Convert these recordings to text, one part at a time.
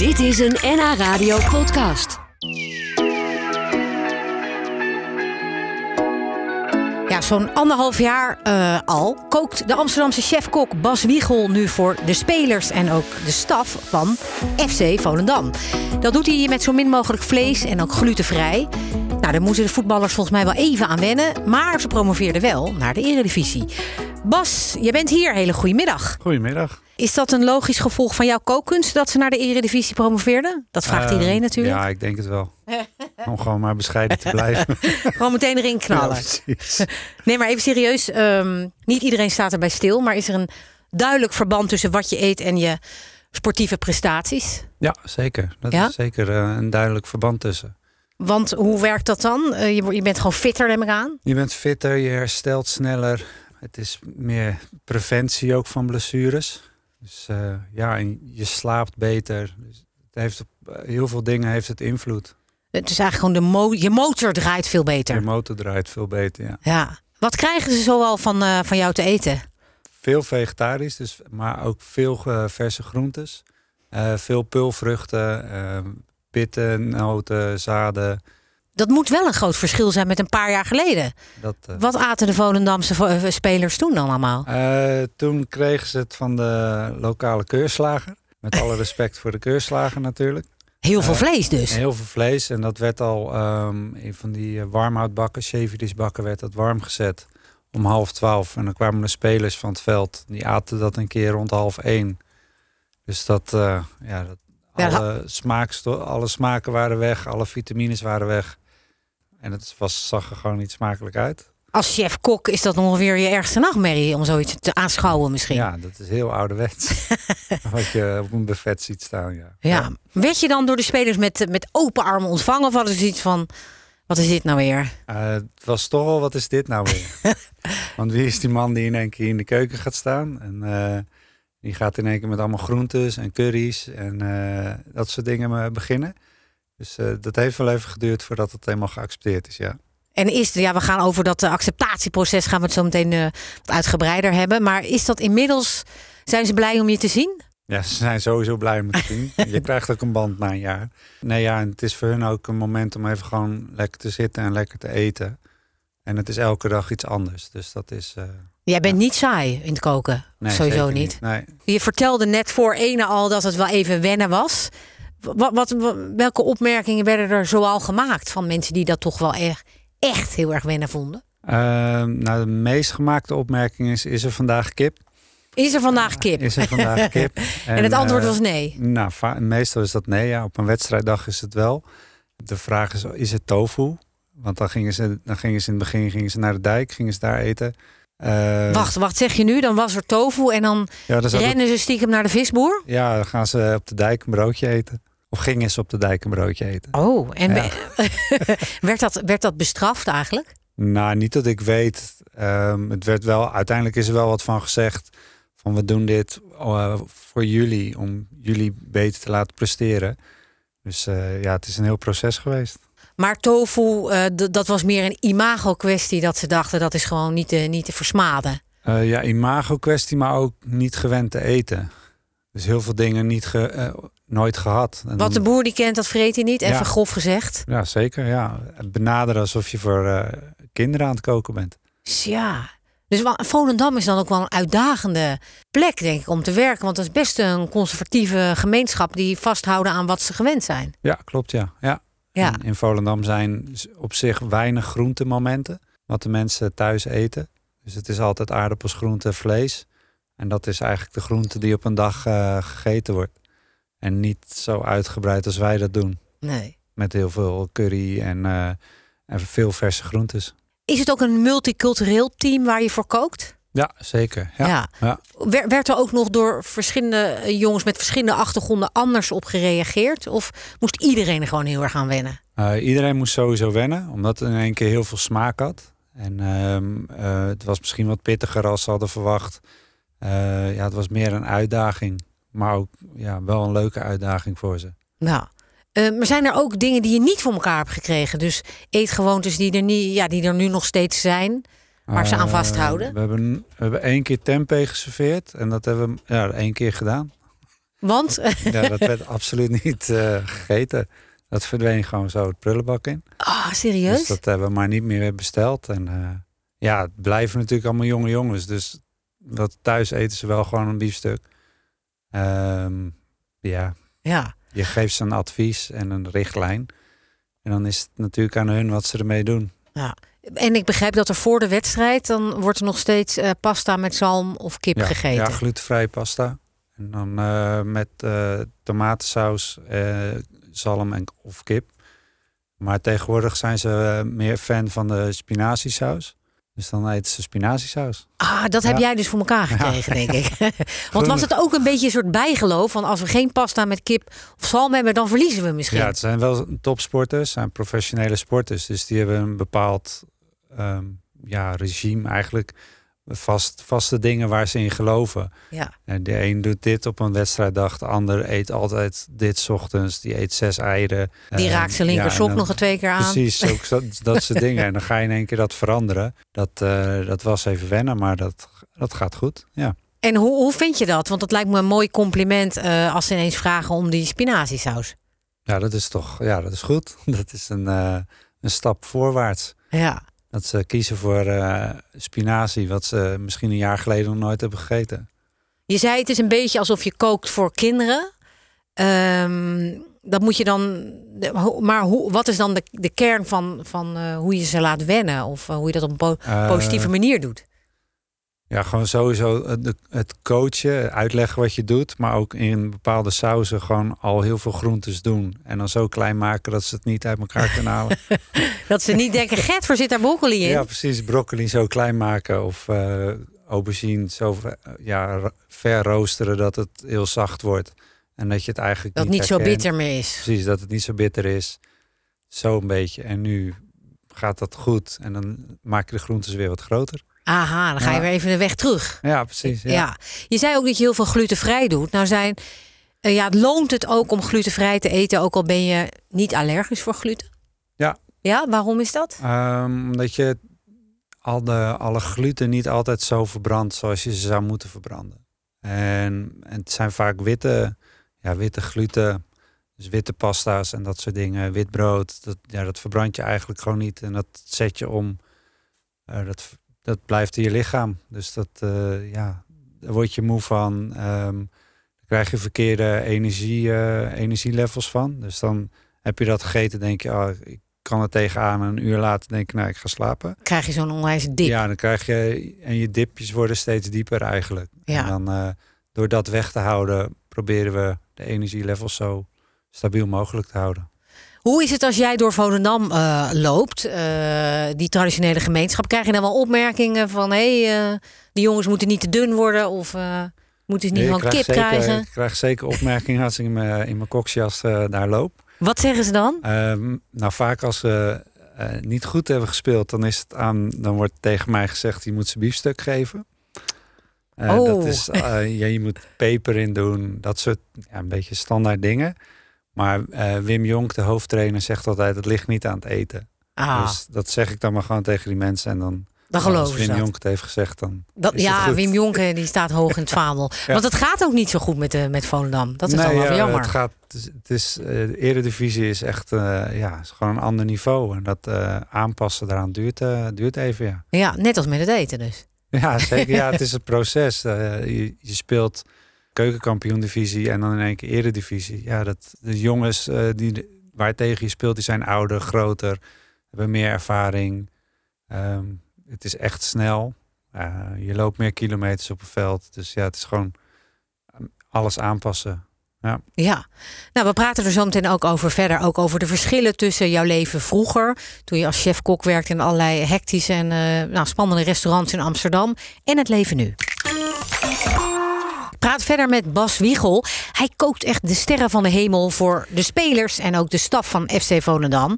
Dit is een NH Radio podcast. Ja, zo'n anderhalf jaar eh, al kookt de Amsterdamse chefkok Bas Wiegel nu voor de spelers en ook de staf van FC Volendam. Dat doet hij met zo min mogelijk vlees en ook glutenvrij. Nou, daar moeten de voetballers volgens mij wel even aan wennen, maar ze promoveerden wel naar de Eredivisie. Bas, je bent hier. Hele goedemiddag. Goedemiddag. Is dat een logisch gevolg van jouw kookkunst dat ze naar de Eredivisie promoveerden? Dat vraagt Ehm, iedereen natuurlijk. Ja, ik denk het wel. Om gewoon maar bescheiden te blijven. Gewoon meteen erin knallen. Ja. Nee, maar even serieus. ehm, niet iedereen staat erbij stil. Maar is er een duidelijk verband tussen wat je eet en je sportieve prestaties? Ja, zeker. Dat Ja? is zeker eh, een duidelijk verband tussen. Want hoe werkt dat dan? Eh, je, je bent gewoon fitter, neem ik aan. Je bent fitter, je herstelt sneller. Het is meer preventie ook van blessures. Dus eh, ja, en je slaapt beter. Dus het heeft op eh, heel veel dingen heeft het invloed. Het is eigenlijk gewoon de mo je motor draait veel Je beter. motor draait veel beter, ja. Ja. Wat krijgen ze zoal van, eh, van jou te eten? Veel vegetarisch, dus, maar ook veel verse groentes. Veel pulvruchten, pitten, noten, zaden. Dat moet wel een groot verschil zijn met een paar jaar geleden. Dat, eh, Wat aten de Volendamse vo- eh, spelers toen dan allemaal? Eh, toen kregen ze het van de lokale keurslager. Met alle respect voor de keurslager natuurlijk. Heel veel vlees dus. Heel veel vlees. En dat werd al ehm in van die warmhoutbakken, chevirisbakken, werd dat warm gezet. Om half twaalf. En dan kwamen de spelers van het veld. Die aten dat een keer rond half één. Dus dat, eh, ja, dat Ja, dat- alle, smaaksto- alle smaken waren weg. Alle vitamines waren weg. En het was, zag er gewoon niet smakelijk uit. Als chef-kok is dat ongeveer je ergste nachtmerrie om zoiets te aanschouwen misschien. Ja, dat is heel ouderwets. Wat je op een buffet ziet staan, ja. Ja. Werd je dan door de spelers met, met open armen ontvangen? Of hadden ze iets van, wat is dit nou weer? Eh, het was toch wel, wat is dit nou weer? Want wie is die man die in één keer in de keuken gaat staan? En eh, die gaat in één keer met allemaal groentes en curry's en eh, dat soort dingen eh, beginnen. Dus eh, dat heeft wel even geduurd voordat het helemaal geaccepteerd is, ja. En is, ja, we gaan over dat acceptatieproces, gaan we het zo meteen wat uitgebreider hebben. Maar is dat inmiddels, zijn ze blij om je te zien? Ja, ze zijn sowieso blij met het team. Je krijgt ook een band na een jaar. Nee, ja, en het is voor hun ook een moment om even gewoon lekker te zitten en lekker te eten. En het is elke dag iets anders. Dus dat is... Jij bent niet saai in het koken, nee, sowieso niet. Nee, Je vertelde net voor ene al dat het wel even wennen was. Wat, welke opmerkingen werden er zoal gemaakt van mensen die dat toch wel echt, echt heel erg wennen vonden? Ehm, nou, de meest gemaakte opmerking is: is er vandaag kip? Is er vandaag kip? Is er vandaag kip? En het antwoord eh, was nee. Nou, meestal is dat nee. Ja. Op een wedstrijddag is het wel. De vraag is: is het tofu? Want dan gingen ze, dan gingen ze in het begin gingen ze naar de dijk, gingen ze daar eten. Eh, Wacht, wacht, zeg je nu? Dan was er tofu en dan Ja, rennen ze stiekem naar de visboer? ja, dan gaan ze op de dijk een broodje eten. Of gingen ze op de dijk een broodje eten? Oh, en Ja. werd, dat, werd dat bestraft eigenlijk? Nou, niet dat ik weet. Ehm, het werd wel, uiteindelijk is er wel wat van gezegd. Van we doen dit eh, voor jullie, om jullie beter te laten presteren. Dus eh, ja, het is een heel proces geweest. Maar tofu, eh, dat was meer een imago-kwestie dat ze dachten dat is gewoon niet te, niet te versmaden. Eh, ja, imago kwestie, maar ook niet gewend te eten. Dus heel veel dingen niet ge- eh, nooit gehad. En Wat de boer die kent, dat vreet hij niet. Even Ja. grof gezegd. Ja, zeker. Ja. Benaderen alsof je voor eh, kinderen aan het koken bent. Ja. Dus Volendam is dan ook wel een uitdagende plek, denk ik, om te werken. Want dat is best een conservatieve gemeenschap die vasthouden aan wat ze gewend zijn. Ja, klopt ja. ja. Ja. In, in Volendam zijn op zich weinig groentemomenten wat de mensen thuis eten. Dus het is altijd aardappels, groente, vlees. En dat is eigenlijk de groente die op een dag eh, gegeten wordt. En niet zo uitgebreid als wij dat doen. Nee. Met heel veel curry en, eh, en veel verse groentes. Is het ook een multicultureel team waar je voor kookt? Ja, zeker. Ja. Ja. Ja. Wer- Werd er ook nog door verschillende eh, jongens met verschillende achtergronden anders op gereageerd? Of moest iedereen er gewoon heel erg aan wennen? Eh, iedereen moest sowieso wennen, omdat het in één keer heel veel smaak had. En ehm, eh, het was misschien wat pittiger als ze hadden verwacht. Ja, het was meer een uitdaging. Maar ook ja, wel een leuke uitdaging voor ze. Nou, maar zijn er ook dingen die je niet voor elkaar hebt gekregen? Dus eetgewoontes die er, niet, ja, die er nu nog steeds zijn, waar ze aan Eh, vasthouden? We hebben, we hebben één keer tempeh geserveerd. En dat hebben we ja, één keer gedaan. Want? ja, dat werd absoluut niet uh, gegeten. Dat verdween gewoon zo het prullenbak in. Ah, serieus? Dus dat hebben we maar niet meer besteld. En uh, ja, het blijven natuurlijk allemaal jonge jongens. Dus dat thuis eten ze wel gewoon een biefstuk. Um, ja. ja. Je geeft ze een advies en een richtlijn. En dan is het natuurlijk aan hun wat ze ermee doen. Ja. En ik begrijp dat er voor de wedstrijd... dan wordt er nog steeds uh, pasta met zalm of kip ja, gegeten. Ja, glutenvrije pasta. En dan uh, met uh, tomatensaus, zalm en, of kip. Maar tegenwoordig zijn ze meer fan van de spinaziesaus. Dus dan eten ze spinaziesaus. Ah, dat heb jij dus voor elkaar gekregen, ja. denk ik. Want was het ook een beetje een soort bijgeloof van als we geen pasta met kip of zalm hebben, dan verliezen we misschien? Ja, het zijn wel topsporters, zijn professionele sporters, dus die hebben een bepaald um, ja, regime eigenlijk. Vast, vaste dingen waar ze in geloven. Ja. En de een doet dit op een wedstrijddag, de ander eet altijd dit ochtends. Die eet zes eieren. Die raakt zijn linker ja, nog een twee keer aan. Precies, ook dat, dat soort dingen. En dan ga je in één keer dat veranderen. Dat, uh, dat was even wennen, maar dat, dat gaat goed. Ja. En hoe, hoe vind je dat? Want dat lijkt me een mooi compliment uh, als ze ineens vragen om die spinaziesaus. Ja, dat is toch ja, dat is goed. Dat is een, uh, een stap voorwaarts. Ja. Dat ze kiezen voor uh, spinazie, wat ze misschien een jaar geleden nog nooit hebben gegeten. Je zei het is een beetje alsof je kookt voor kinderen. Um, dat moet je dan. Maar hoe, wat is dan de, de kern van, van uh, hoe je ze laat wennen? Of uh, hoe je dat op een po positieve manier doet? Ja, gewoon sowieso het, coachen, uitleggen wat je doet. Maar ook in bepaalde sauzen gewoon al heel veel groentes doen. En dan zo klein maken dat ze het niet uit elkaar kunnen halen. dat ze niet denken, Gert, voor zit daar broccoli in? Ja, precies. Broccoli zo klein maken. Of uh, aubergine zo ja, ver roosteren dat het heel zacht wordt. En dat je het eigenlijk dat niet niet zo bitter meer is. Precies, dat het niet zo bitter is. Zo een beetje. En nu gaat dat goed. En dan maak je de groentes weer wat groter. Aha, dan ga je weer even de weg terug. Ja, precies. Ja. Je zei ook dat je heel veel glutenvrij doet. Nou zijn, uh, ja, loont het ook om glutenvrij te eten, ook al ben je niet allergisch voor gluten? Ja. Ja, waarom is dat? Um, omdat je al de, alle gluten niet altijd zo verbrandt zoals je ze zou moeten verbranden. En, en het zijn vaak witte, ja, witte gluten, dus witte pasta's en dat soort dingen. Wit brood, dat, ja, dat verbrand je eigenlijk gewoon niet. En dat zet je om. Uh, dat, dat blijft in je lichaam. Dus dat, uh, ja, daar word je moe van. Um, dan krijg je verkeerde energie, uh, energielevels van. Dus dan heb je dat gegeten, denk je, oh, ik kan er tegenaan. En een uur later denk je, nou, ik ga slapen. Krijg je zo'n onwijs dip. Ja, dan krijg je, en je dipjes worden steeds dieper eigenlijk. Ja. En dan, uh, door dat weg te houden, proberen we de energielevels zo stabiel mogelijk te houden. Hoe is het als jij door Volendam uh, loopt, uh, die traditionele gemeenschap? Krijg je dan wel opmerkingen van... hé, hey, uh, die jongens moeten niet te dun worden of moeten ze niet Nee, van kip zeker, krijgen? Ik krijg zeker opmerkingen als ik in mijn, in mijn koksjas daar loop. Wat zeggen ze dan? Um, nou, vaak als ze niet goed hebben gespeeld, dan, is het aan, dan wordt tegen mij gezegd... je moet ze biefstuk geven. Oh. dat is, ja, je moet peper in doen, dat soort ja, een beetje standaard dingen. Maar uh, Wim Jonk, de hoofdtrainer, zegt altijd: het ligt niet aan het eten. Ah. Dus dat zeg ik dan maar gewoon tegen die mensen. En dan, dan geloven als Wim. Jonk het heeft gezegd, dan. Dat, ja. Wim Jonk die staat hoog in het vaandel. Ja. Want het gaat ook niet zo goed met, uh, met Volendam. Dat is nee, dan wel ja, jammer. Het gaat, het is, de eredivisie is echt uh, ja, is gewoon een ander niveau. En dat aanpassen daaraan duurt, duurt even, ja. Ja, net als met het eten dus. Ja, zeker. Ja, het is het proces. je, je speelt keukenkampioen-divisie en dan in één keer eredivisie. Ja, dat, de jongens uh, die, waar tegen je speelt, die zijn ouder, groter, hebben meer ervaring. Um, het is echt snel. Uh, je loopt meer kilometers op het veld. Dus ja, het is gewoon alles aanpassen. Ja. ja, nou we praten er zo meteen ook over verder. Ook over de verschillen tussen jouw leven vroeger. Toen je als chef-kok werkte in allerlei hectische en uh, nou, spannende restaurants in Amsterdam. En het leven nu praat verder met Bas Wiegel. Hij kookt echt de sterren van de hemel voor de spelers en ook de staf van FC Volendam.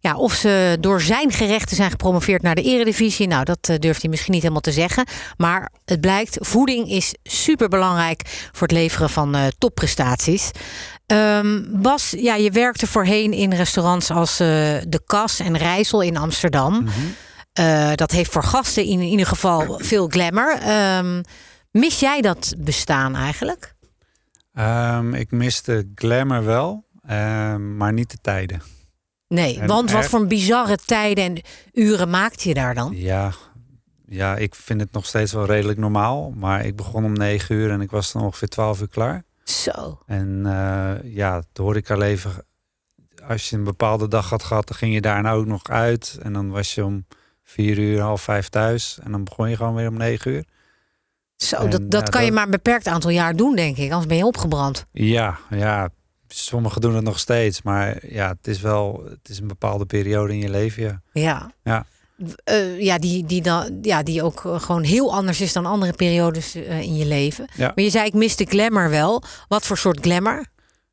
Ja, of ze door zijn gerechten zijn gepromoveerd naar de eredivisie, nou dat durft hij misschien niet helemaal te zeggen. Maar het blijkt, voeding is superbelangrijk voor het leveren van uh, topprestaties. Um, Bas, ja, je werkte voorheen in restaurants als uh, De Kas en Rijssel in Amsterdam. Mm -hmm. uh, dat heeft voor gasten in ieder geval veel glamour. Um, Mis jij dat bestaan eigenlijk? Ehm, ik miste glamour wel, ehm, maar niet de tijden. Nee, En want wat echt- voor bizarre tijden en uren maakte je daar dan? Ja, ja, ik vind het nog steeds wel redelijk normaal. Maar ik begon om negen uur en ik was dan ongeveer twaalf uur klaar. Zo. En eh, ja, het horecaleven, als je een bepaalde dag had gehad, dan ging je daarna ook nog uit. En dan was je om vier uur, half vijf thuis. En dan begon je gewoon weer om negen uur. Zo, En, dat, dat ja, kan je maar een beperkt aantal jaar doen, denk ik. Anders ben je opgebrand. Ja, ja, sommigen doen het nog steeds. Maar ja, het is wel, het is een bepaalde periode in je leven, ja. Ja. Ja. Eh, ja, die, die, dan, ja, die ook eh, gewoon heel anders is dan andere periodes eh, in je leven. Ja. Maar je zei, ik mis de glamour wel. Wat voor soort glamour?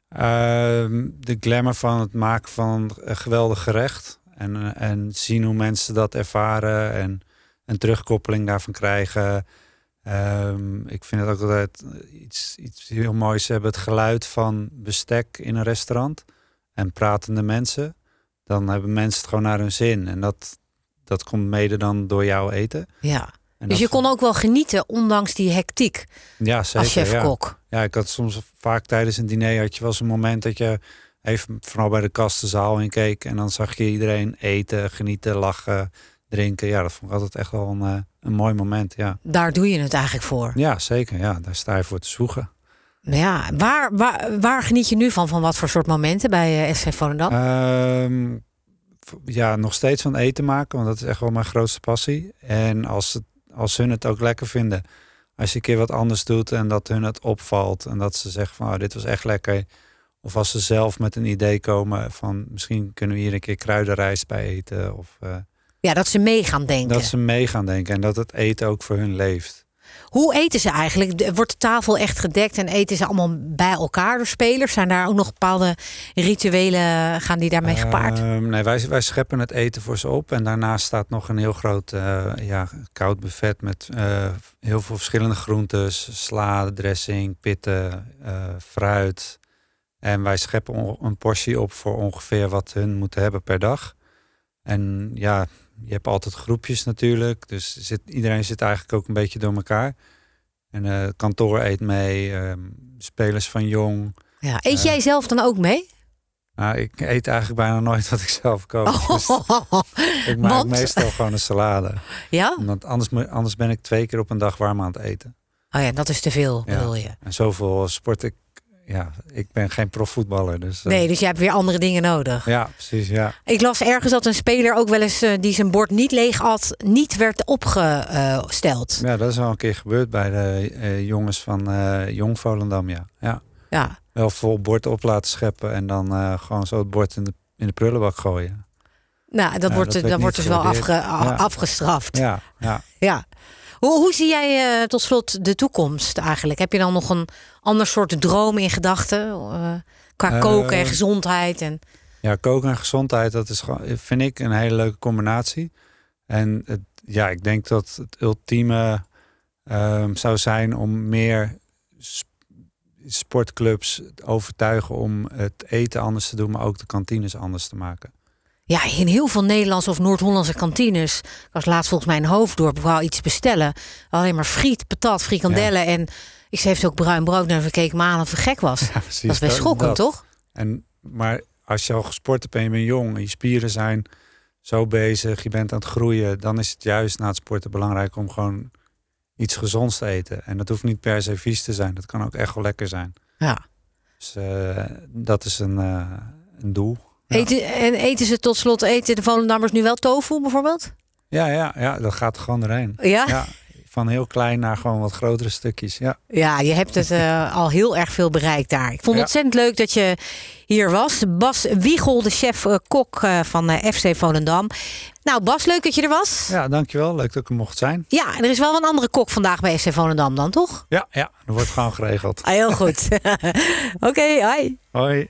Ehm, de glamour van het maken van een geweldig gerecht. En, en zien hoe mensen dat ervaren en een terugkoppeling daarvan krijgen. Ehm, ik vind het ook altijd iets, iets heel moois. Ze hebben het geluid van bestek in een restaurant en pratende mensen. Dan hebben mensen het gewoon naar hun zin. En dat, dat komt mede dan door jouw eten. Ja. En Dus je kon ook wel genieten, ondanks die hectiek ja, zeker, als ja. chef-kok. Ja, ik had soms vaak tijdens een diner had je wel eens een moment dat je even vooral bij de kastenzaal in keek en dan zag je iedereen eten, genieten, lachen, drinken. Ja, dat vond ik altijd echt wel een, eh, een mooi moment. Ja. Daar doe je het eigenlijk voor. ja, zeker. Ja, daar sta je voor te zwoegen. Maar Ja, waar, waar, waar geniet je nu van? Van wat voor soort momenten bij eh SC Volendam? V- ja, nog steeds van eten maken, want dat is echt wel mijn grootste passie. En als, het, als hun het ook lekker vinden, als je een keer wat anders doet en dat hun het opvalt en dat ze zeggen van oh, dit was echt lekker. Of als ze zelf met een idee komen van misschien kunnen we hier een keer kruidenrijst bij eten. Of eh, ja, dat ze mee gaan denken. dat ze mee gaan denken en dat het eten ook voor hun leeft. Hoe eten ze eigenlijk? Wordt de tafel echt gedekt en eten ze allemaal bij elkaar, de spelers? Zijn daar ook nog bepaalde rituelen, gaan die daarmee gepaard? Ehm, nee, wij, wij scheppen het eten voor ze op. En daarnaast staat nog een heel groot eh, ja, koud buffet met eh, heel veel verschillende groentes. Sla, dressing, pitten, eh, fruit. En wij scheppen een portie op voor ongeveer wat hun moeten hebben per dag. En ja, je hebt altijd groepjes natuurlijk. Dus zit, iedereen zit eigenlijk ook een beetje door elkaar. En eh, kantoor eet mee, ehm, spelers van jong. ja. Eet eh, jij zelf dan ook mee? Nou, ik eet eigenlijk bijna nooit wat ik zelf kook. Dus ik maak Want? meestal gewoon een salade. ja? Want anders, anders ben ik twee keer op een dag warm aan het eten. Oh ja, dat is te veel, Ja. bedoel je? En zoveel sport ik. Ja, ik ben geen profvoetballer. Dus, eh, Nee, dus jij hebt weer andere dingen nodig. Ja, precies. Ja. Ik las ergens dat een speler ook wel eens eh, die zijn bord niet leeg had, niet werd opgesteld. ja, dat is wel een keer gebeurd bij de eh, jongens van Jong Volendam. Ja. ja. Ja. Wel vol bord op laten scheppen en dan gewoon zo het bord in de, in de prullenbak gooien. Nou, dat Ja, wordt, dat dat wordt dus wel afge- Ja. afgestraft. Ja. Ja, ja. Hoe, hoe zie jij eh, tot slot de toekomst eigenlijk? Heb je dan nog een ander soort droom in gedachten? eh, qua Eh, koken en gezondheid? En... Ja, koken en gezondheid, dat is vind ik een hele leuke combinatie. En het, ja, ik denk dat het ultieme ehm, zou zijn om meer sp- sportclubs overtuigen om het eten anders te doen, maar ook de kantines anders te maken. Ja, in heel veel Nederlandse of Noord-Hollandse kantines. Ik was laatst volgens mij in Hoofddorp, wou iets bestellen. Alleen maar friet, patat, frikandellen. En ik zei, heeft ook bruin brood. En we keken me aan of ik gek was. Ja, precies. dat is best schokkend, toch? En, maar als je al gesport hebt en je bent jong en je spieren zijn zo bezig, je bent aan het groeien, dan is het juist na het sporten belangrijk om gewoon iets gezonds te eten. En dat hoeft niet per se vies te zijn, dat kan ook echt wel lekker zijn. Ja. Dus eh, dat is een, eh, een doel. Ja. Eten, en eten ze tot slot, eten de Volendammers nu wel tofu bijvoorbeeld? Ja, ja, ja, dat gaat er gewoon doorheen. Ja? Ja, van heel klein naar gewoon wat grotere stukjes. Ja, Ja, je hebt het eh, al heel erg veel bereikt daar. Ik vond het Ja. ontzettend leuk dat je hier was. Bas Wiegel, de chef-kok eh, van eh, FC Volendam. Nou Bas, leuk dat je er was. ja dankjewel. Leuk dat ik er mocht zijn. Ja, er is wel een andere kok vandaag bij FC Volendam dan, toch? Ja, ja, dat wordt gewoon geregeld. Ah, heel goed. Oké, hoi. Hoi.